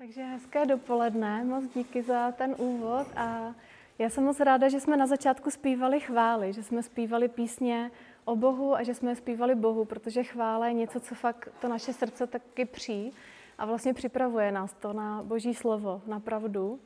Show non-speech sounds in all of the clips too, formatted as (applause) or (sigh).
Takže hezké dopoledne, moc díky za ten úvod a já jsem moc ráda, že jsme na začátku zpívali chvály, že jsme zpívali písně o Bohu a že jsme zpívali Bohu, protože chvála je něco, co fakt to naše srdce taky pří a vlastně připravuje nás to na Boží slovo, na pravdu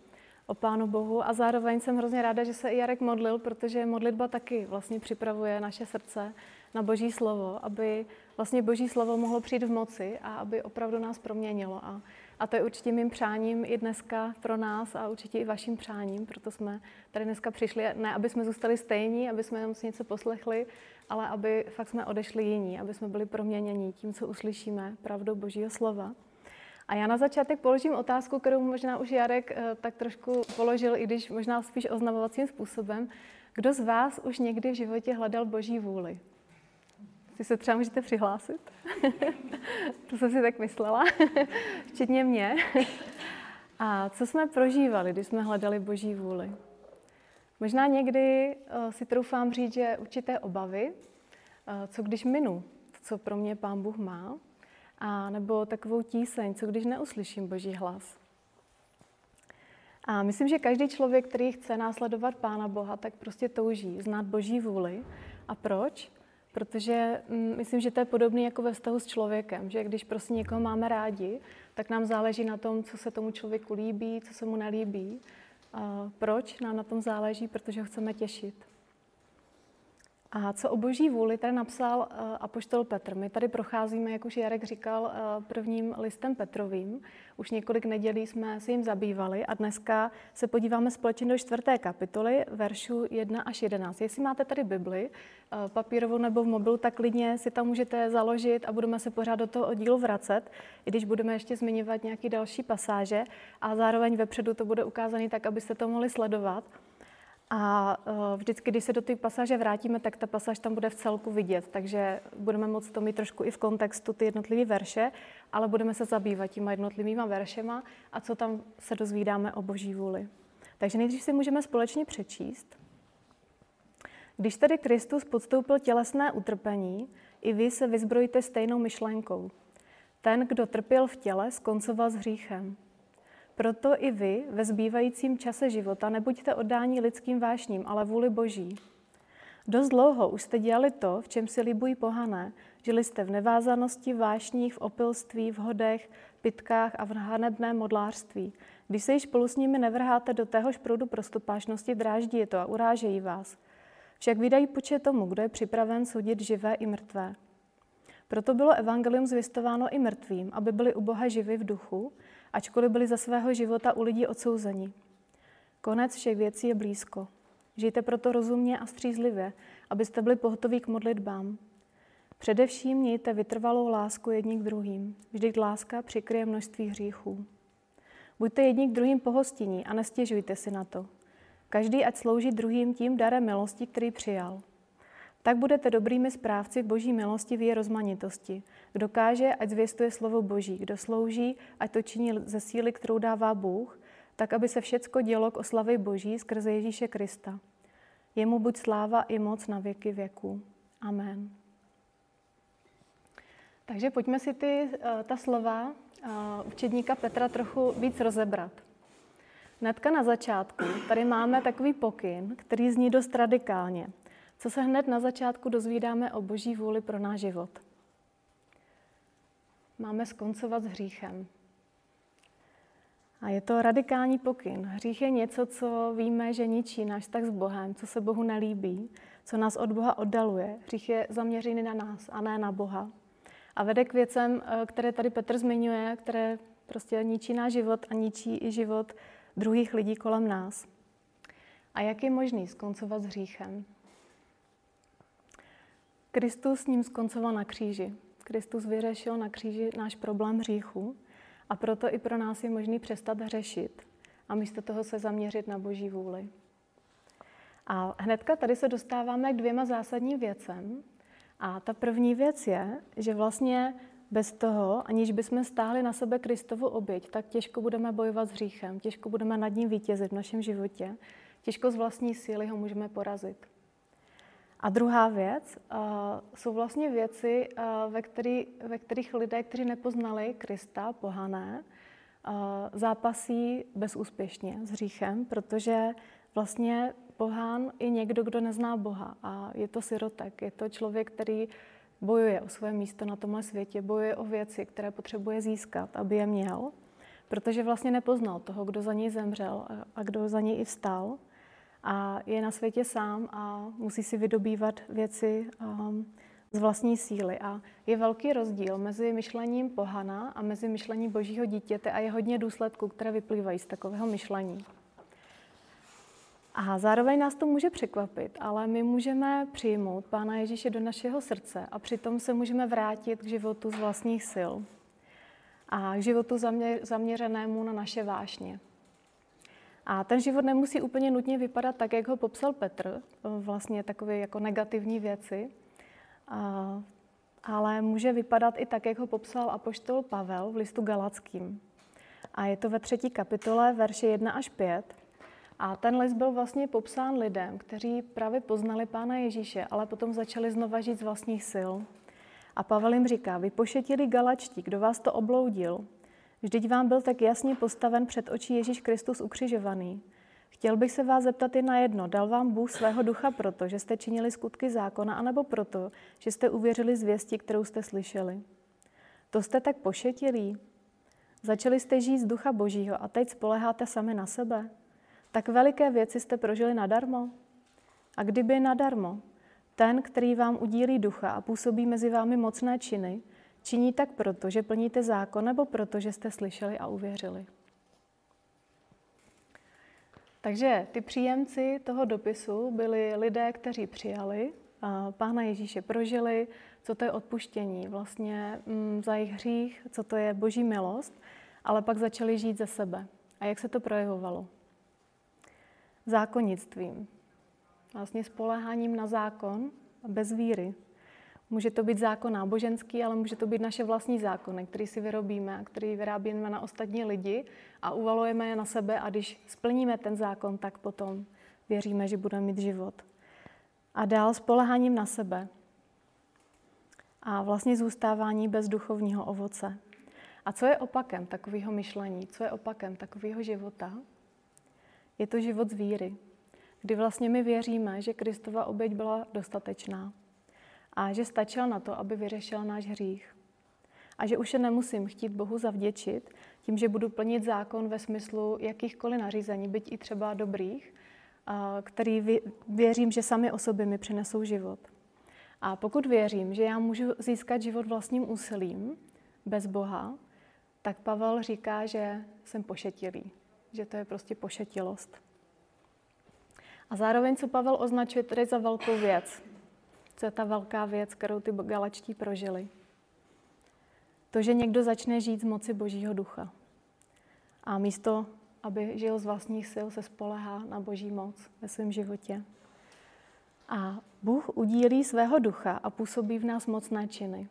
o Pánu Bohu a zároveň jsem hrozně ráda, že se i Jarek modlil, protože modlitba taky vlastně připravuje naše srdce na Boží slovo, aby vlastně Boží slovo mohlo přijít v moci a aby opravdu nás proměnilo. A, a to je určitě mým přáním i dneska pro nás a určitě i vaším přáním, proto jsme tady dneska přišli, ne aby jsme zůstali stejní, aby jsme jenom si něco poslechli, ale aby fakt jsme odešli jiní, aby jsme byli proměněni tím, co uslyšíme pravdou Božího slova. A já na začátek položím otázku, kterou možná už Jarek eh, tak trošku položil, i když možná spíš oznamovacím způsobem. Kdo z vás už někdy v životě hledal Boží vůli? Si se třeba můžete přihlásit? (laughs) to jsem si tak myslela, (laughs) včetně mě. (laughs) A co jsme prožívali, když jsme hledali Boží vůli? Možná někdy uh, si troufám říct, že určité obavy, uh, co když minu, co pro mě Pán Bůh má, a nebo takovou tíseň, co když neuslyším Boží hlas. A myslím, že každý člověk, který chce následovat Pána Boha, tak prostě touží znát Boží vůli. A proč? Protože mm, myslím, že to je podobné jako ve vztahu s člověkem, že když prostě někoho máme rádi, tak nám záleží na tom, co se tomu člověku líbí, co se mu nelíbí. A proč nám na tom záleží? Protože ho chceme těšit. A co o boží vůli tady napsal uh, apoštol Petr. My tady procházíme, jak už Jarek říkal, uh, prvním listem Petrovým. Už několik nedělí jsme se jim zabývali a dneska se podíváme společně do čtvrté kapitoly, veršu 1 až 11. Jestli máte tady Bibli, uh, papírovou nebo v mobilu, tak klidně si tam můžete založit a budeme se pořád do toho oddílu vracet, i když budeme ještě zmiňovat nějaké další pasáže a zároveň vepředu to bude ukázané tak, abyste to mohli sledovat. A uh, vždycky, když se do té pasáže vrátíme, tak ta pasáž tam bude v celku vidět, takže budeme moct to mít trošku i v kontextu ty jednotlivé verše, ale budeme se zabývat těma jednotlivýma veršema a co tam se dozvídáme o boží vůli. Takže nejdřív si můžeme společně přečíst. Když tedy Kristus podstoupil tělesné utrpení, i vy se vyzbrojíte stejnou myšlenkou. Ten, kdo trpěl v těle, skoncoval s hříchem proto i vy ve zbývajícím čase života nebuďte oddáni lidským vášním, ale vůli Boží. Dost dlouho už jste dělali to, v čem si libují pohané. Žili jste v nevázanosti, vášních, v opilství, v hodech, pitkách a v hanebném modlářství. Když se již spolu s nimi nevrháte do téhož proudu prostupášnosti, dráždí je to a urážejí vás. Však vydají počet tomu, kdo je připraven soudit živé i mrtvé. Proto bylo evangelium zvěstováno i mrtvým, aby byli u Boha živi v duchu, ačkoliv byli za svého života u lidí odsouzeni. Konec všech věcí je blízko. Žijte proto rozumně a střízlivě, abyste byli pohotoví k modlitbám. Především mějte vytrvalou lásku jedni k druhým. Vždyť láska přikryje množství hříchů. Buďte jedni k druhým pohostinní a nestěžujte si na to. Každý ať slouží druhým tím darem milosti, který přijal. Tak budete dobrými správci boží milosti v její rozmanitosti. Kdo káže, ať zvěstuje slovo boží. Kdo slouží, ať to činí ze síly, kterou dává Bůh, tak aby se všecko dělo k oslavě boží skrze Ježíše Krista. Jemu buď sláva i moc na věky věků. Amen. Takže pojďme si ty, eh, ta slova eh, učedníka Petra trochu víc rozebrat. Hnedka na začátku tady máme takový pokyn, který zní dost radikálně co se hned na začátku dozvídáme o boží vůli pro náš život. Máme skoncovat s hříchem. A je to radikální pokyn. Hřích je něco, co víme, že ničí náš vztah s Bohem, co se Bohu nelíbí, co nás od Boha oddaluje. Hřích je zaměřený na nás a ne na Boha. A vede k věcem, eh, které tady Petr zmiňuje, které prostě ničí náš život a ničí i život druhých lidí kolem nás. A jak je možný skoncovat s hříchem? Kristus s ním skoncoval na kříži. Kristus vyřešil na kříži náš problém hříchu a proto i pro nás je možný přestat hřešit a místo toho se zaměřit na Boží vůli. A hnedka tady se dostáváme k dvěma zásadním věcem. A ta první věc je, že vlastně bez toho, aniž bychom stáhli na sebe Kristovu oběť, tak těžko budeme bojovat s hříchem, těžko budeme nad ním vítězit v našem životě, těžko z vlastní síly ho můžeme porazit. A druhá věc uh, jsou vlastně věci, uh, ve, který, ve kterých lidé, kteří nepoznali Krista, pohané, zápasí bezúspěšně s hříchem, protože vlastně pohán je někdo, kdo nezná Boha a je to sirotek, je to člověk, který bojuje o své místo na tomhle světě, bojuje o věci, které potřebuje získat, aby je měl, protože vlastně nepoznal toho, kdo za něj zemřel a kdo za něj i vstal a je na světě sám a musí si vydobývat věci um, z vlastní síly. A je velký rozdíl mezi myšlením pohana a mezi myšlením božího dítěte a je hodně důsledků, které vyplývají z takového myšlení. A zároveň nás to může překvapit, ale my můžeme přijmout Pána Ježíše do našeho srdce a přitom se můžeme vrátit k životu z vlastních sil a k životu zaměřenému na naše vášně. A ten život nemusí úplně nutně vypadat tak, jak ho popsal Petr, vlastně takové jako negativní věci, a, ale může vypadat i tak, jak ho popsal apoštol Pavel v listu Galackým. A je to ve třetí kapitole, verše 1 až 5. A ten list byl vlastně popsán lidem, kteří právě poznali Pána Ježíše, ale potom začali znova žít z vlastních sil. A Pavel jim říká, vy pošetili galačtí, kdo vás to obloudil. Vždyť vám byl tak jasně postaven před očí Ježíš Kristus ukřižovaný. Chtěl bych se vás zeptat i na jedno. Dal vám Bůh svého ducha proto, že jste činili skutky zákona, anebo proto, že jste uvěřili zvěsti, kterou jste slyšeli? To jste tak pošetilí. Začali jste žít z ducha božího a teď spoleháte sami na sebe? Tak veliké věci jste prožili nadarmo? A kdyby nadarmo, ten, který vám udílí ducha a působí mezi vámi mocné činy, činí tak proto, že plníte zákon, nebo proto, že jste slyšeli a uvěřili? Takže ty příjemci toho dopisu byli lidé, kteří přijali Pána Ježíše, prožili, co to je odpuštění vlastně mm, za jejich hřích, co to je boží milost, ale pak začali žít ze sebe. A jak se to projevovalo? Zákonnictvím. Vlastně spoleháním na zákon bez víry. Může to být zákon náboženský, ale může to být naše vlastní zákony, který si vyrobíme a který vyrábíme na ostatní lidi a uvalujeme je na sebe a když splníme ten zákon, tak potom věříme, že budeme mít život. A dál spoleháním na sebe. A vlastně zůstávání bez duchovního ovoce. A co je opakem takového myšlení? Co je opakem takového života? Je to život z víry, kdy vlastně my věříme, že Kristova oběť byla dostatečná a že stačil na to, aby vyřešil náš hřích. A že už se nemusím chtít Bohu zavděčit tím, že budu plnit zákon ve smyslu jakýchkoliv nařízení, byť i třeba dobrých, který věřím, že sami o sobě mi přinesou život. A pokud věřím, že já můžu získat život vlastním úsilím, bez Boha, tak Pavel říká, že jsem pošetilý, že to je prostě pošetilost. A zároveň, co Pavel označuje tedy za velkou věc, co je ta velká věc, kterou ty galačtí prožili. To, že někdo začne žít z moci Božího ducha. A místo, aby žil z vlastních sil, se spolehá na Boží moc ve svém životě. A Bůh udílí svého ducha a působí v nás mocné činy.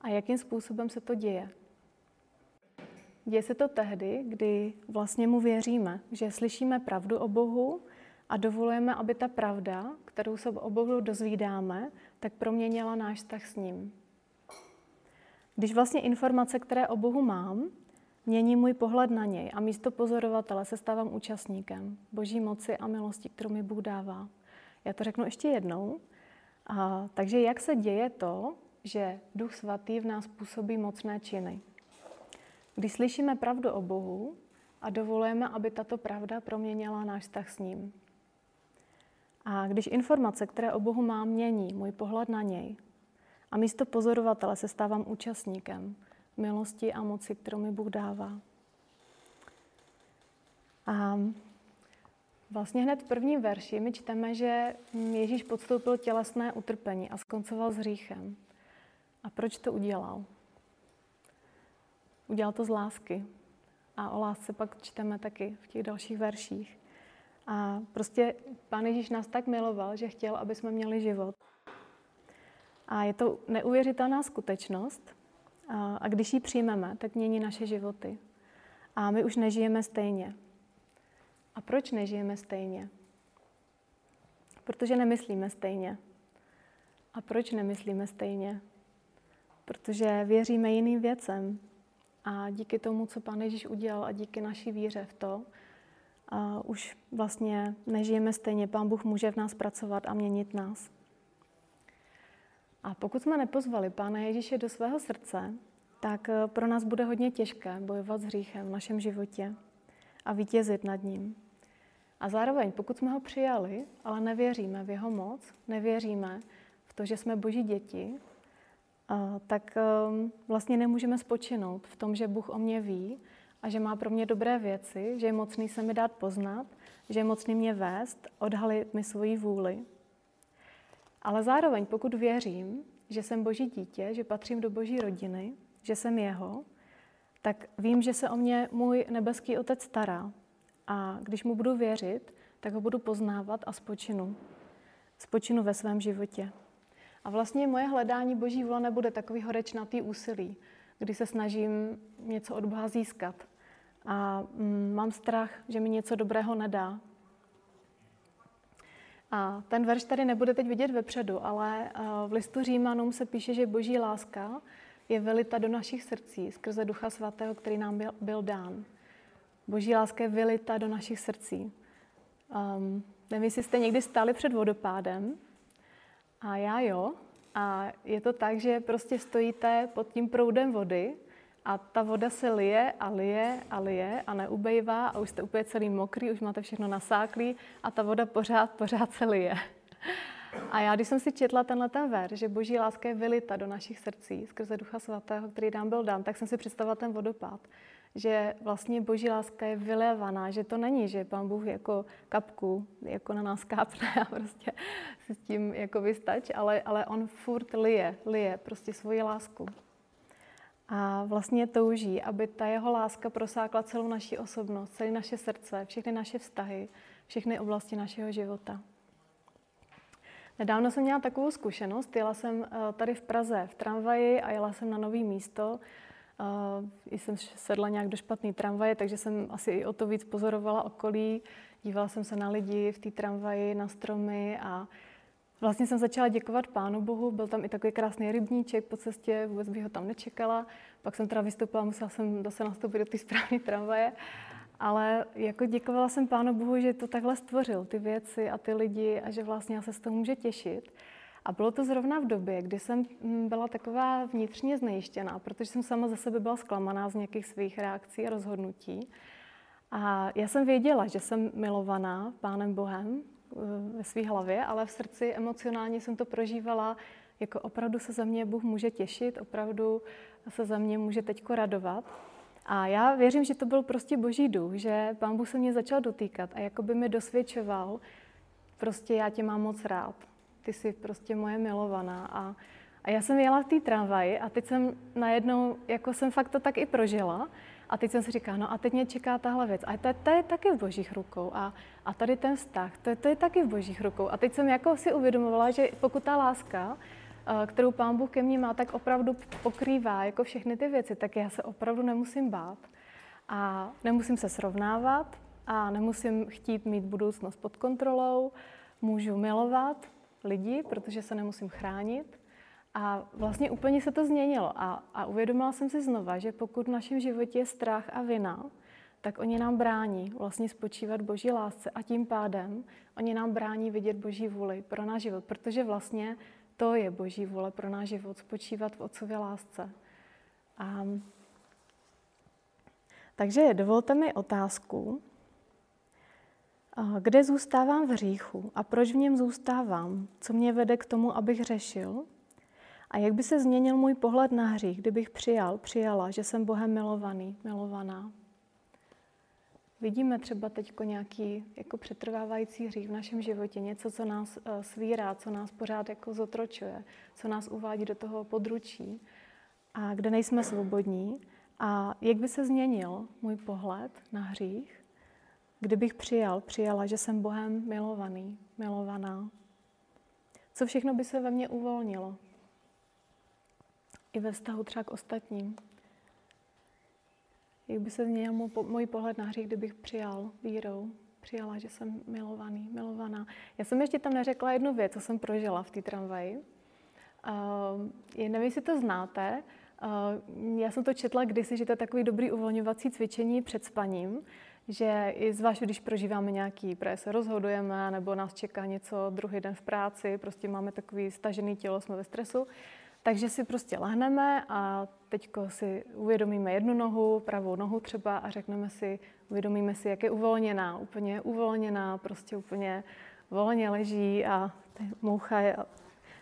A jakým způsobem se to děje? Děje se to tehdy, kdy vlastně mu věříme, že slyšíme pravdu o Bohu a dovolujeme, aby ta pravda, kterou se o Bohu dozvídáme, tak proměnila náš vztah s ním. Když vlastně informace, které o Bohu mám, mění můj pohled na něj a místo pozorovatele se stávám účastníkem boží moci a milosti, kterou mi Bůh dává. Já to řeknu ještě jednou. A, takže jak se děje to, že Duch Svatý v nás působí mocné činy? Když slyšíme pravdu o Bohu a dovolujeme, aby tato pravda proměnila náš vztah s ním. A když informace, které o Bohu mám, mění můj pohled na něj a místo pozorovatele se stávám účastníkem milosti a moci, kterou mi Bůh dává. A vlastně hned v prvním verši my čteme, že Ježíš podstoupil tělesné utrpení a skoncoval s hříchem. A proč to udělal? Udělal to z lásky. A o lásce pak čteme taky v těch dalších verších. A prostě Pán Ježíš nás tak miloval, že chtěl, aby jsme měli život. A je to neuvěřitelná skutečnost. A když ji přijmeme, tak mění naše životy. A my už nežijeme stejně. A proč nežijeme stejně? Protože nemyslíme stejně. A proč nemyslíme stejně? Protože věříme jiným věcem. A díky tomu, co Pán Ježíš udělal a díky naší víře v to, a už vlastně nežijeme stejně. Pán Bůh může v nás pracovat a měnit nás. A pokud jsme nepozvali Pána Ježíše do svého srdce, tak eh, pro nás bude hodně těžké bojovat s hříchem v našem životě a vítězit nad ním. A zároveň, pokud jsme ho přijali, ale nevěříme v jeho moc, nevěříme v to, že jsme boží děti, tak ehm, vlastně nemůžeme spočinout v tom, že Bůh o mě ví a že má pro mě dobré věci, že je mocný se mi dát poznat, že je mocný mě vést, odhalit mi svoji vůli. Ale zároveň, pokud věřím, že jsem boží dítě, že patřím do boží rodiny, že jsem jeho, tak vím, že se o mě můj nebeský otec stará. A když mu budu věřit, tak ho budu poznávat a spočinu. Spočinu ve svém životě. A vlastně moje hledání Boží vůle nebude takový horečnatý úsilí, kdy se snažím něco od Boha získat. A mm, mám strach, že mi něco dobrého nedá. A ten verš tady nebude teď vidět vepředu, ale uh, v listu Římanům se píše, že Boží láska je velita do našich srdcí skrze Ducha Svatého, který nám byl, byl dán. Boží láska je vylita do našich srdcí. Um, nevím, jestli jste někdy stáli před vodopádem, a já jo. A je to tak, že prostě stojíte pod tím proudem vody a ta voda se lije a lije a lije a neubejvá a už jste úplně celý mokrý, už máte všechno nasáklý a ta voda pořád, pořád se lije. A já, když jsem si četla tenhle ten ver, že boží láska je vylita do našich srdcí skrze Ducha Svatého, který nám byl dán, tak jsem si představila ten vodopád že vlastně boží láska je vylévaná, že to není, že pán Bůh jako kapku jako na nás kápne a prostě si s tím jako vystač, ale, ale on furt lije, lije prostě svoji lásku. A vlastně touží, aby ta jeho láska prosákla celou naši osobnost, celé naše srdce, všechny naše vztahy, všechny oblasti našeho života. Nedávno jsem měla takovou zkušenost. Jela jsem eh, tady v Praze v tramvaji a jela jsem na nový místo, Uh, jsem sedla nějak do špatný tramvaje, takže jsem asi i o to víc pozorovala okolí. Dívala jsem se na lidi v té tramvaji, na stromy a vlastně jsem začala děkovat Pánu Bohu. Byl tam i takový krásný rybníček po cestě, vůbec bych ho tam nečekala. Pak jsem teda vystoupila, musela jsem zase nastoupit do té správné tramvaje. Ale jako děkovala jsem Pánu Bohu, že to takhle stvořil, ty věci a ty lidi a že vlastně já se z toho může těšit. A bylo to zrovna v době, kdy jsem mm, byla taková vnitřně znejištěná, protože jsem sama za sebe byla zklamaná z nějakých svých reakcí a rozhodnutí. A já jsem věděla, že jsem milovaná Pánem Bohem ve své hlavě, ale v srdci emocionálně jsem to prožívala, jako opravdu se za mě Bůh může těšit, opravdu se za mě může teďko radovat. A já věřím, že to byl prostě boží duch, že Pán Bůh se mě začal dotýkat a jako by mi dosvědčoval, prostě já tě mám moc rád ty jsi prostě moje milovaná. A, a já jsem jela v té tramvaji a teď jsem najednou, jako jsem fakt to tak i prožila, a teď jsem si říkala, no a teď mě čeká tahle věc. A to, to je taky v božích rukou. A, a tady ten vztah, to, to je taky v božích rukou. A teď jsem jako si uvědomovala, že pokud ta láska, eh, kterou pán Bůh ke mně má, tak opravdu pokrývá jako všechny ty věci, tak já se opravdu nemusím bát. A nemusím se srovnávat a nemusím chtít mít budoucnost pod kontrolou. Můžu milovat, lidi, protože se nemusím chránit. A vlastně úplně se to změnilo. A, a uvědomila jsem si znova, že pokud v našem životě je strach a vina, tak oni nám brání vlastně spočívat Boží lásce a tím pádem oni nám brání vidět Boží vůli pro náš život, protože vlastně to je Boží vůle pro náš život, spočívat v Otcově lásce. A, takže dovolte mi otázku, kde zůstávám v hříchu a proč v něm zůstávám? Co mě vede k tomu, abych řešil? A jak by se změnil můj pohled na hřích, kdybych přijal, přijala, že jsem Bohem milovaný, milovaná? Vidíme třeba teď nějaký jako přetrvávající hřích v našem životě, něco, co nás uh, svírá, co nás pořád jako zotročuje, co nás uvádí do toho područí a kde nejsme svobodní. A jak by se změnil můj pohled na hřích, kdybych přijal, přijala, že jsem Bohem milovaný, milovaná, co všechno by se ve mně uvolnilo? I ve vztahu třeba k ostatním. Jak by se změnil můj pohled na hřích, kdybych přijal vírou, přijala, že jsem milovaný, milovaná. Já jsem ještě tam neřekla jednu věc, co jsem prožila v té tramvaji. Uh, nevím, jestli to znáte, Já jsem to četla kdysi, že to je takový dobrý uvolňovací cvičení před spaním, že i zvlášť, když prožíváme nějaký, právě se rozhodujeme, nebo nás čeká něco druhý den v práci, prostě máme takový stažený tělo, jsme ve stresu, takže si prostě lehneme a teď si uvědomíme jednu nohu, pravou nohu třeba a řekneme si, uvědomíme si, jak je uvolněná, úplně uvolněná, prostě úplně volně leží a moucha je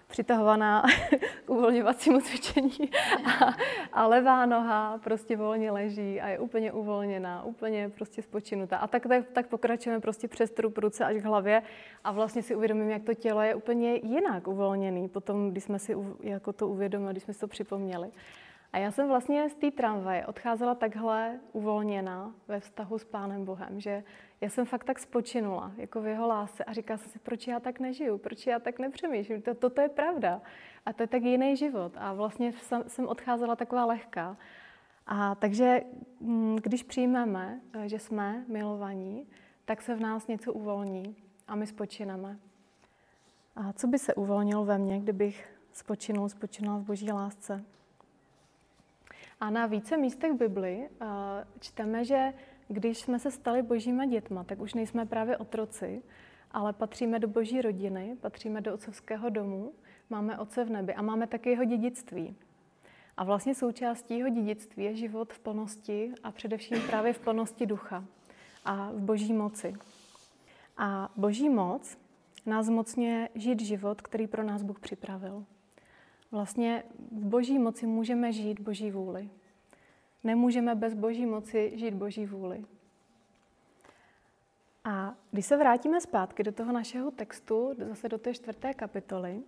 přitahovaná (laughs) k uvolňovacímu cvičení a, a levá noha prostě volně leží a je úplně uvolněná, úplně prostě spočinutá. A tak, tak, tak pokračujeme prostě přes trup ruce až k hlavě a vlastně si uvědomíme, jak to tělo je úplně jinak uvolněný, potom, když jsme si jako to uvědomili, když jsme si to připomněli. A já jsem vlastně z té tramvaje odcházela takhle uvolněná ve vztahu s Pánem Bohem, že já jsem fakt tak spočinula, jako v jeho lásce a říkala jsem si, proč já tak nežiju, proč já tak nepřemýšlím, to, toto je pravda. A to je tak jiný život. A vlastně jsem odcházela taková lehká. A takže mm, když přijmeme, eh, že jsme milovaní, tak se v nás něco uvolní a my spočineme. A co by se uvolnilo ve mně, kdybych spočinul, spočinula v boží lásce? A na více místech Bibli uh, čteme, že když jsme se stali božíma dětma, tak už nejsme právě otroci, ale patříme do boží rodiny, patříme do otcovského domu, máme oce v nebi a máme také jeho dědictví. A vlastně součástí jeho dědictví je život v plnosti a především právě v plnosti ducha a v boží moci. A boží moc nás zmocňuje žít život, který pro nás Bůh připravil. Vlastně v boží moci můžeme žít boží vůli. Nemůžeme bez boží moci žít boží vůli. A když se vrátíme zpátky do toho našeho textu, zase do té čtvrté kapitoly,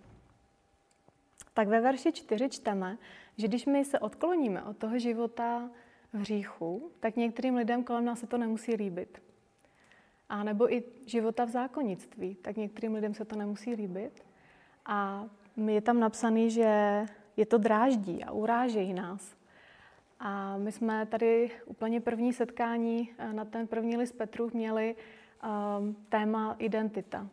tak ve verši 4 čteme, že když my se odkloníme od toho života v hříchu, tak některým lidem kolem nás se to nemusí líbit. A nebo i života v zákonnictví, tak některým lidem se to nemusí líbit. A je tam napsaný, že je to dráždí a urážejí nás. A my jsme tady úplně první setkání eh, na ten první list Petru měli um, téma identita.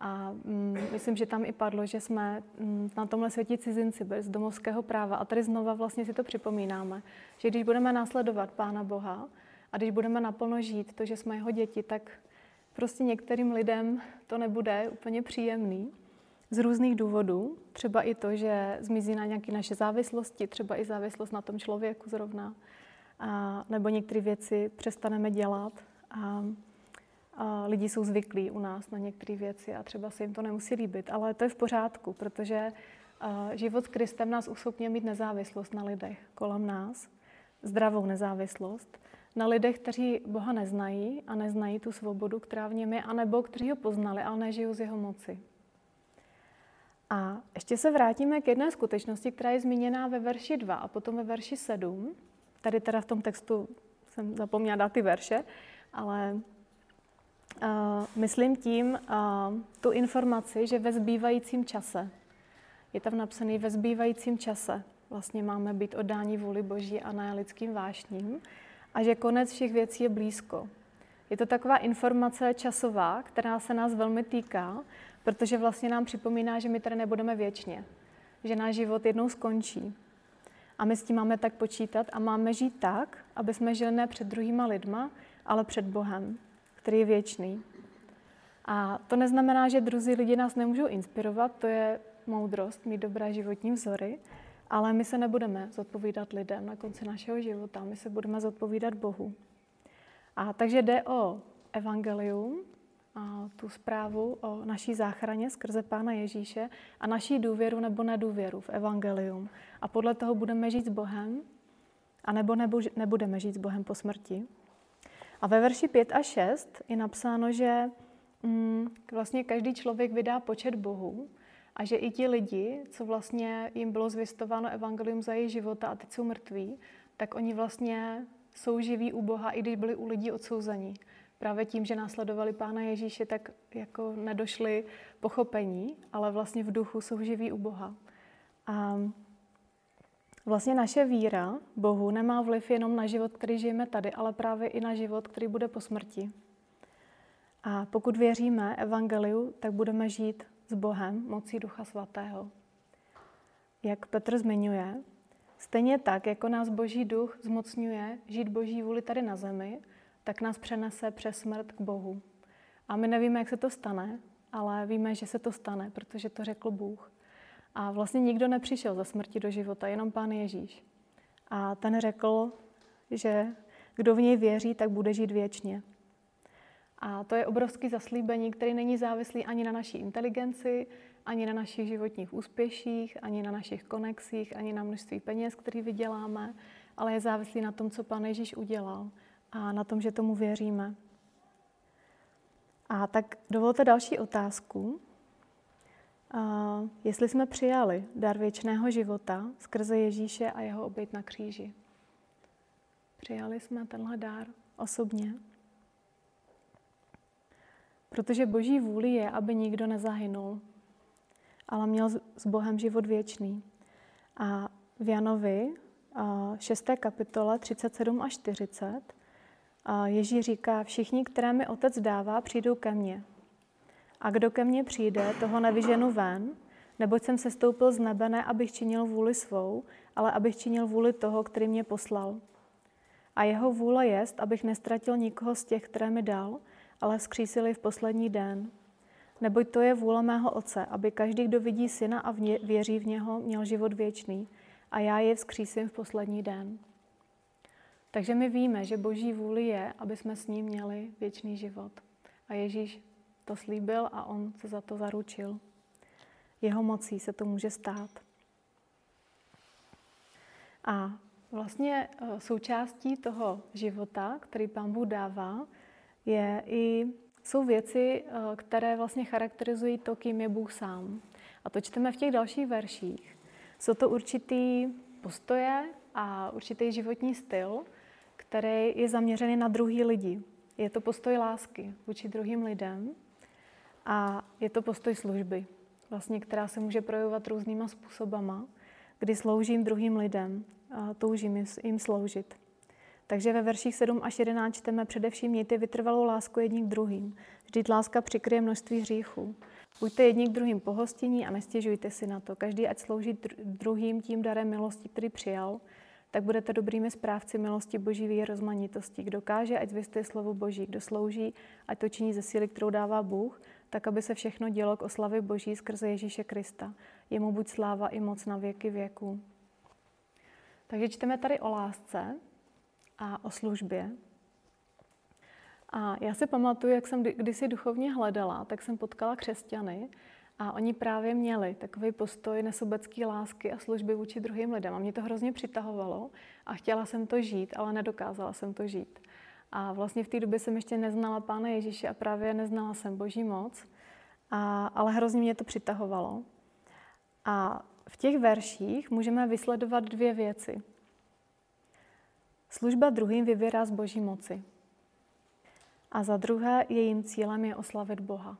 A um, myslím, že tam i padlo, že jsme um, na tomhle světě cizinci bez domovského práva. A tady znova vlastně si to připomínáme, že když budeme následovat Pána Boha a když budeme naplno žít to, že jsme jeho děti, tak prostě některým lidem to nebude úplně příjemný z různých důvodů. Třeba i to, že zmizí na nějaké naše závislosti, třeba i závislost na tom člověku zrovna. A, nebo některé věci přestaneme dělat a, a lidi jsou zvyklí u nás na některé věci a třeba se jim to nemusí líbit, ale to je v pořádku, protože a, život s Kristem nás uschopně mít nezávislost na lidech kolem nás, zdravou nezávislost, na lidech, kteří Boha neznají a neznají tu svobodu, která v něm je, anebo kteří ho poznali, ale nežijou z jeho moci. A ještě se vrátíme k jedné skutečnosti, která je zmíněná ve verši 2 a potom ve verši 7. Tady teda v tom textu jsem zapomněla dát ty verše, ale uh, myslím tím uh, tu informaci, že ve zbývajícím čase, je tam napsaný ve zbývajícím čase, vlastně máme být oddání vůli Boží a ne lidským vášním a že konec všech věcí je blízko. Je to taková informace časová, která se nás velmi týká, protože vlastně nám připomíná, že my tady nebudeme věčně, že náš život jednou skončí. A my s tím máme tak počítat a máme žít tak, aby jsme žili ne před druhýma lidma, ale před Bohem, který je věčný. A to neznamená, že druzí lidi nás nemůžou inspirovat, to je moudrost, mít dobré životní vzory, ale my se nebudeme zodpovídat lidem na konci našeho života, my se budeme zodpovídat Bohu. A takže jde o evangelium, tu zprávu o naší záchraně skrze Pána Ježíše a naší důvěru nebo nedůvěru v evangelium. A podle toho budeme žít s Bohem, a nebo nebudeme žít s Bohem po smrti. A ve verši 5 a 6 je napsáno, že mm, vlastně každý člověk vydá počet Bohu a že i ti lidi, co vlastně jim bylo zvěstováno evangelium za jejich života a teď jsou mrtví, tak oni vlastně jsou živí u Boha, i když byli u lidí odsouzení právě tím, že následovali Pána Ježíše, tak jako nedošli pochopení, ale vlastně v duchu jsou živí u Boha. A vlastně naše víra Bohu nemá vliv jenom na život, který žijeme tady, ale právě i na život, který bude po smrti. A pokud věříme evangeliu, tak budeme žít s Bohem mocí Ducha Svatého. Jak Petr zmiňuje, Stejně tak, jako nás Boží duch zmocňuje žít Boží vůli tady na zemi, tak nás přenese přes smrt k Bohu. A my nevíme, jak se to stane, ale víme, že se to stane, protože to řekl Bůh. A vlastně nikdo nepřišel za smrti do života, jenom Pán Ježíš. A ten řekl, že kdo v něj věří, tak bude žít věčně. A to je obrovský zaslíbení, který není závislý ani na naší inteligenci, ani na našich životních úspěších, ani na našich konexích, ani na množství peněz, který vyděláme, ale je závislý na tom, co Pán Ježíš udělal a na tom, že tomu věříme. A tak dovolte další otázku. A jestli jsme přijali dar věčného života skrze Ježíše a jeho oběť na kříži. Přijali jsme tenhle dár osobně. Protože boží vůli je, aby nikdo nezahynul, ale měl s Bohem život věčný. A v Janovi 6. kapitole 37 až 40 Ježíš říká, všichni, které mi otec dává, přijdou ke mně. A kdo ke mně přijde, toho nevyženu ven, neboť jsem se stoupil z nebe ne, abych činil vůli svou, ale abych činil vůli toho, který mě poslal. A jeho vůle jest, abych nestratil nikoho z těch, které mi dal, ale vzkřísili v poslední den. Neboť to je vůle mého Otce, aby každý, kdo vidí Syna a věří v něho, měl život věčný. A já je vzkřísím v poslední den. Takže my víme, že Boží vůli je, aby jsme s ním měli věčný život. A Ježíš to slíbil a on se za to zaručil. Jeho mocí se to může stát. A vlastně e, součástí toho života, který Pán Bůh dává, je i, jsou věci, e, které vlastně charakterizují to, kým je Bůh sám. A to čteme v těch dalších verších. Jsou to určitý postoje a určitý životní styl, který je zaměřený na druhý lidi. Je to postoj lásky vůči druhým lidem a je to postoj služby, vlastně, která se může projevovat různýma způsobama, kdy sloužím druhým lidem a toužím jim sloužit. Takže ve verších 7 až 11 čteme především mějte vytrvalou lásku jedním k druhým. Vždyť láska přikryje množství hříchů. Buďte jedni k druhým pohostění a nestěžujte si na to. Každý ať slouží druhým tím darem milosti, který přijal, tak budete dobrými správci milosti Boží v rozmanitosti. Kdo káže, ať zvěstuje slovo Boží. Kdo slouží, ať to činí ze síly, kterou dává Bůh, tak aby se všechno dělo k oslavě Boží skrze Ježíše Krista. Jemu buď sláva i moc na věky věků. Takže čteme tady o lásce a o službě. A já si pamatuju, jak jsem kdysi duchovně hledala, tak jsem potkala křesťany, a oni právě měli takový postoj nesobecký lásky a služby vůči druhým lidem. A mě to hrozně přitahovalo a chtěla jsem to žít, ale nedokázala jsem to žít. A vlastně v té době jsem ještě neznala Pána Ježíše a právě neznala jsem Boží moc, a, ale hrozně mě to přitahovalo. A v těch verších můžeme vysledovat dvě věci. Služba druhým vyvěrá z Boží moci. A za druhé, jejím cílem je oslavit Boha.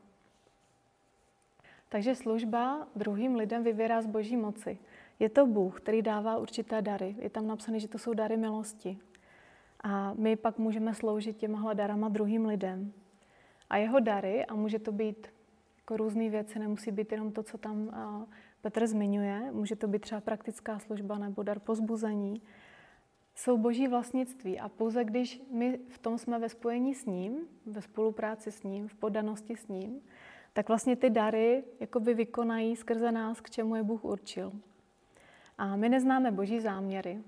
Takže služba druhým lidem vyvěrá z boží moci. Je to Bůh, který dává určité dary. Je tam napsané, že to jsou dary milosti. A my pak můžeme sloužit těmahle darama druhým lidem. A jeho dary, a může to být jako různé věci, nemusí být jenom to, co tam Petr zmiňuje, může to být třeba praktická služba nebo dar pozbuzení, jsou boží vlastnictví a pouze když my v tom jsme ve spojení s ním, ve spolupráci s ním, v podanosti s ním, tak vlastně ty dary jakoby vykonají skrze nás, k čemu je Bůh určil. A my neznáme boží záměry,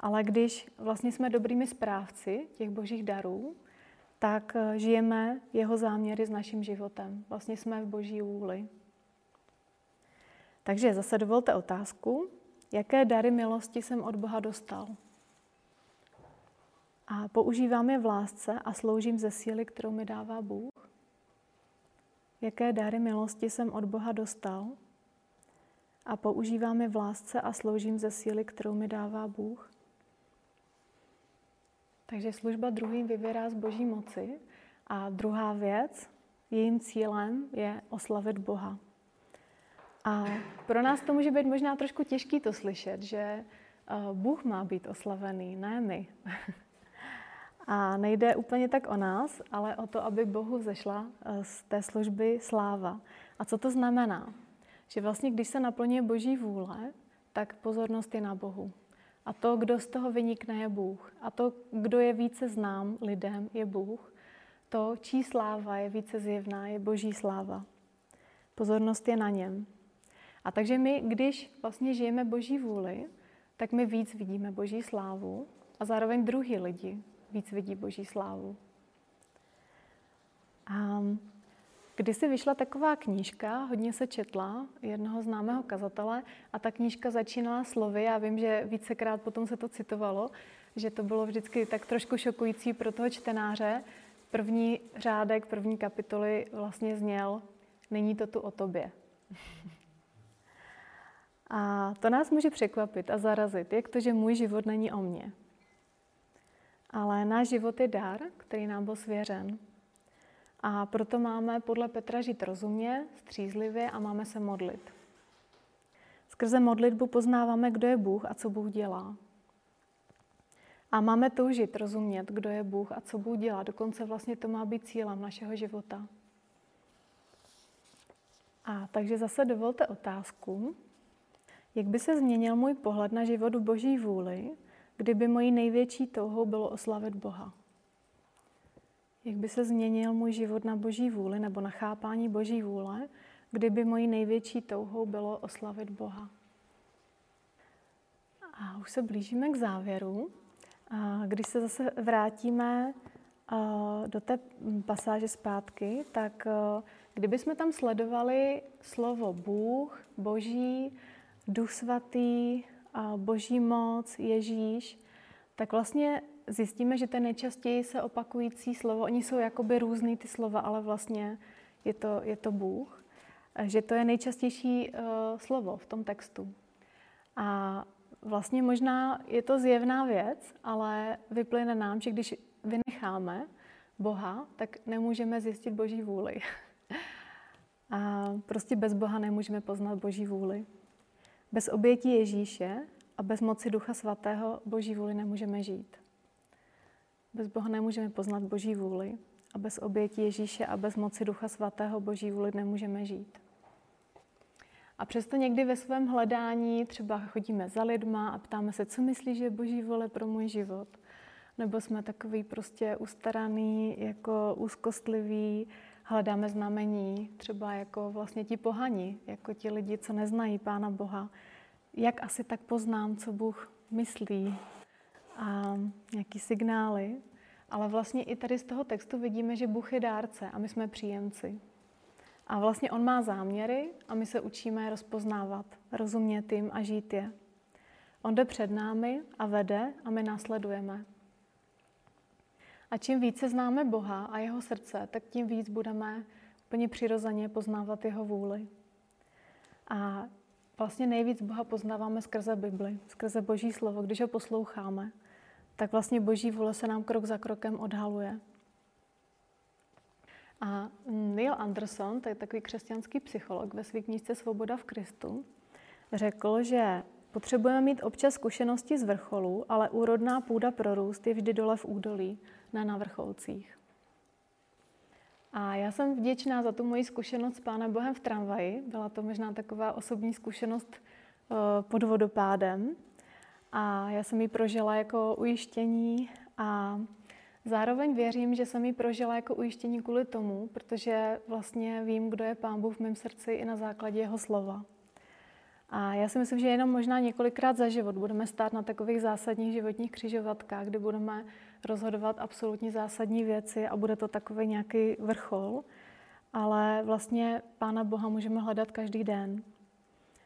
ale když vlastně jsme dobrými správci těch božích darů, tak eh, žijeme jeho záměry s naším životem. Vlastně jsme v boží vůli. Takže zase dovolte otázku, jaké dary milosti jsem od Boha dostal. A používám je v lásce a sloužím ze síly, kterou mi dává Bůh jaké dary milosti jsem od Boha dostal a používám je v lásce a sloužím ze síly, kterou mi dává Bůh. Takže služba druhým vyvěrá z boží moci. A druhá věc, jejím cílem je oslavit Boha. A pro nás to může být možná trošku těžký to slyšet, že eh, Bůh má být oslavený, ne my. (laughs) A nejde úplně tak o nás, ale o to, aby Bohu zešla eh, z té služby sláva. A co to znamená? Že vlastně, když se naplňuje Boží vůle, tak pozornost je na Bohu. A to, kdo z toho vynikne, je Bůh. A to, kdo je více znám lidem, je Bůh. To, čí sláva je více zjevná, je Boží sláva. Pozornost je na něm. A takže my, když vlastně žijeme Boží vůli, tak my víc vidíme Boží slávu a zároveň druhý lidi víc vidí Boží slávu. A když si vyšla taková knížka, hodně se četla, jednoho známého kazatele, a ta knížka začínala slovy, já vím, že vícekrát potom se to citovalo, že to bylo vždycky tak trošku šokující pro toho čtenáře. První řádek, první kapitoly vlastně zněl, není to tu o tobě. A to nás může překvapit a zarazit, jak to, že můj život není o mně. Ale náš život je dar, který nám byl svěřen. A proto máme podle Petra žít rozumně, střízlivě a máme se modlit. Skrze modlitbu poznáváme, kdo je Bůh a co Bůh dělá. A máme toužit rozumět, kdo je Bůh a co Bůh dělá. Dokonce vlastně to má být cílem našeho života. A takže zase dovolte otázku, jak by se změnil můj pohled na život v boží vůli, kdyby mojí největší touhou bylo oslavit Boha? Jak by se změnil můj život na boží vůli nebo na chápání boží vůle, kdyby mojí největší touhou bylo oslavit Boha? A už se blížíme k závěru. A když se zase vrátíme do té pasáže zpátky, tak kdybychom tam sledovali slovo Bůh, Boží, Duch Svatý, Boží moc, Ježíš, tak vlastně zjistíme, že to nejčastěji se opakující slovo, oni jsou jakoby různý ty slova, ale vlastně je to, je to Bůh, že to je nejčastější uh, slovo v tom textu. A vlastně možná je to zjevná věc, ale vyplyne nám, že když vynecháme Boha, tak nemůžeme zjistit Boží vůli. (laughs) A prostě bez Boha nemůžeme poznat Boží vůli. Bez obětí Ježíše a bez moci Ducha Svatého Boží vůli nemůžeme žít. Bez Boha nemůžeme poznat Boží vůli a bez obětí Ježíše a bez moci Ducha Svatého Boží vůli nemůžeme žít. A přesto někdy ve svém hledání třeba chodíme za lidma a ptáme se, co myslí, že je Boží vůle pro můj život. Nebo jsme takový prostě ustaraný, jako úzkostlivý, hledáme znamení, třeba jako vlastně ti pohani, jako ti lidi, co neznají Pána Boha. Jak asi tak poznám, co Bůh myslí a nějaký signály. Ale vlastně i tady z toho textu vidíme, že Bůh je dárce a my jsme příjemci. A vlastně On má záměry a my se učíme je rozpoznávat, rozumět jim a žít je. On jde před námi a vede a my následujeme. A čím více známe Boha a jeho srdce, tak tím víc budeme úplně přirozeně poznávat jeho vůli. A vlastně nejvíc Boha poznáváme skrze Bibli, skrze Boží slovo, když ho posloucháme. Tak vlastně Boží vůle se nám krok za krokem odhaluje. A Neil Anderson, to je takový křesťanský psycholog ve své knížce Svoboda v Kristu, řekl, že potřebujeme mít občas zkušenosti z vrcholu, ale úrodná půda pro růst je vždy dole v údolí ne na vrcholcích. A já jsem vděčná za tu moji zkušenost s Pánem Bohem v tramvaji. Byla to možná taková osobní zkušenost eh, pod vodopádem. A já jsem ji prožila jako ujištění a zároveň věřím, že jsem ji prožila jako ujištění kvůli tomu, protože vlastně vím, kdo je Pán Bůh v mém srdci i na základě jeho slova. A já si myslím, že jenom možná několikrát za život budeme stát na takových zásadních životních křižovatkách, kdy budeme rozhodovat absolutně zásadní věci a bude to takový nějaký vrchol. Ale vlastně Pána Boha můžeme hledat každý den.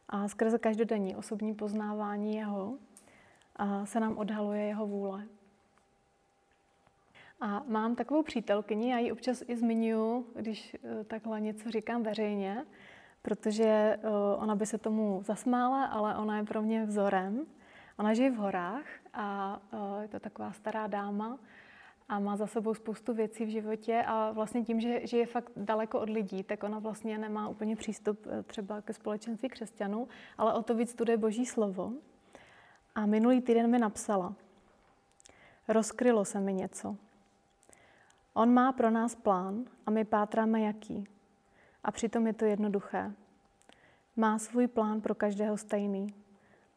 A skrze každodenní osobní poznávání jeho se nám odhaluje jeho vůle. A mám takovou přítelkyni, já ji občas i zmiňuji, když eh, takhle něco říkám veřejně, protože eh, ona by se tomu zasmála, ale ona je pro mě vzorem. Ona žije v horách a eh, je to taková stará dáma a má za sebou spoustu věcí v životě a vlastně tím, že, že je fakt daleko od lidí, tak ona vlastně nemá úplně přístup eh, třeba ke společenství křesťanů, ale o to víc studuje Boží slovo. A minulý týden mi napsala, rozkrylo se mi něco. On má pro nás plán a my pátráme jaký. A přitom je to jednoduché. Má svůj plán pro každého stejný,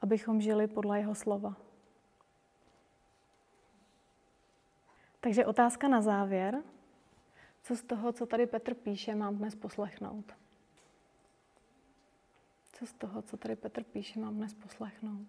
abychom žili podle jeho slova. Takže otázka na závěr. Co z toho, co tady Petr píše, mám dnes poslechnout? Co z toho, co tady Petr píše, mám dnes poslechnout?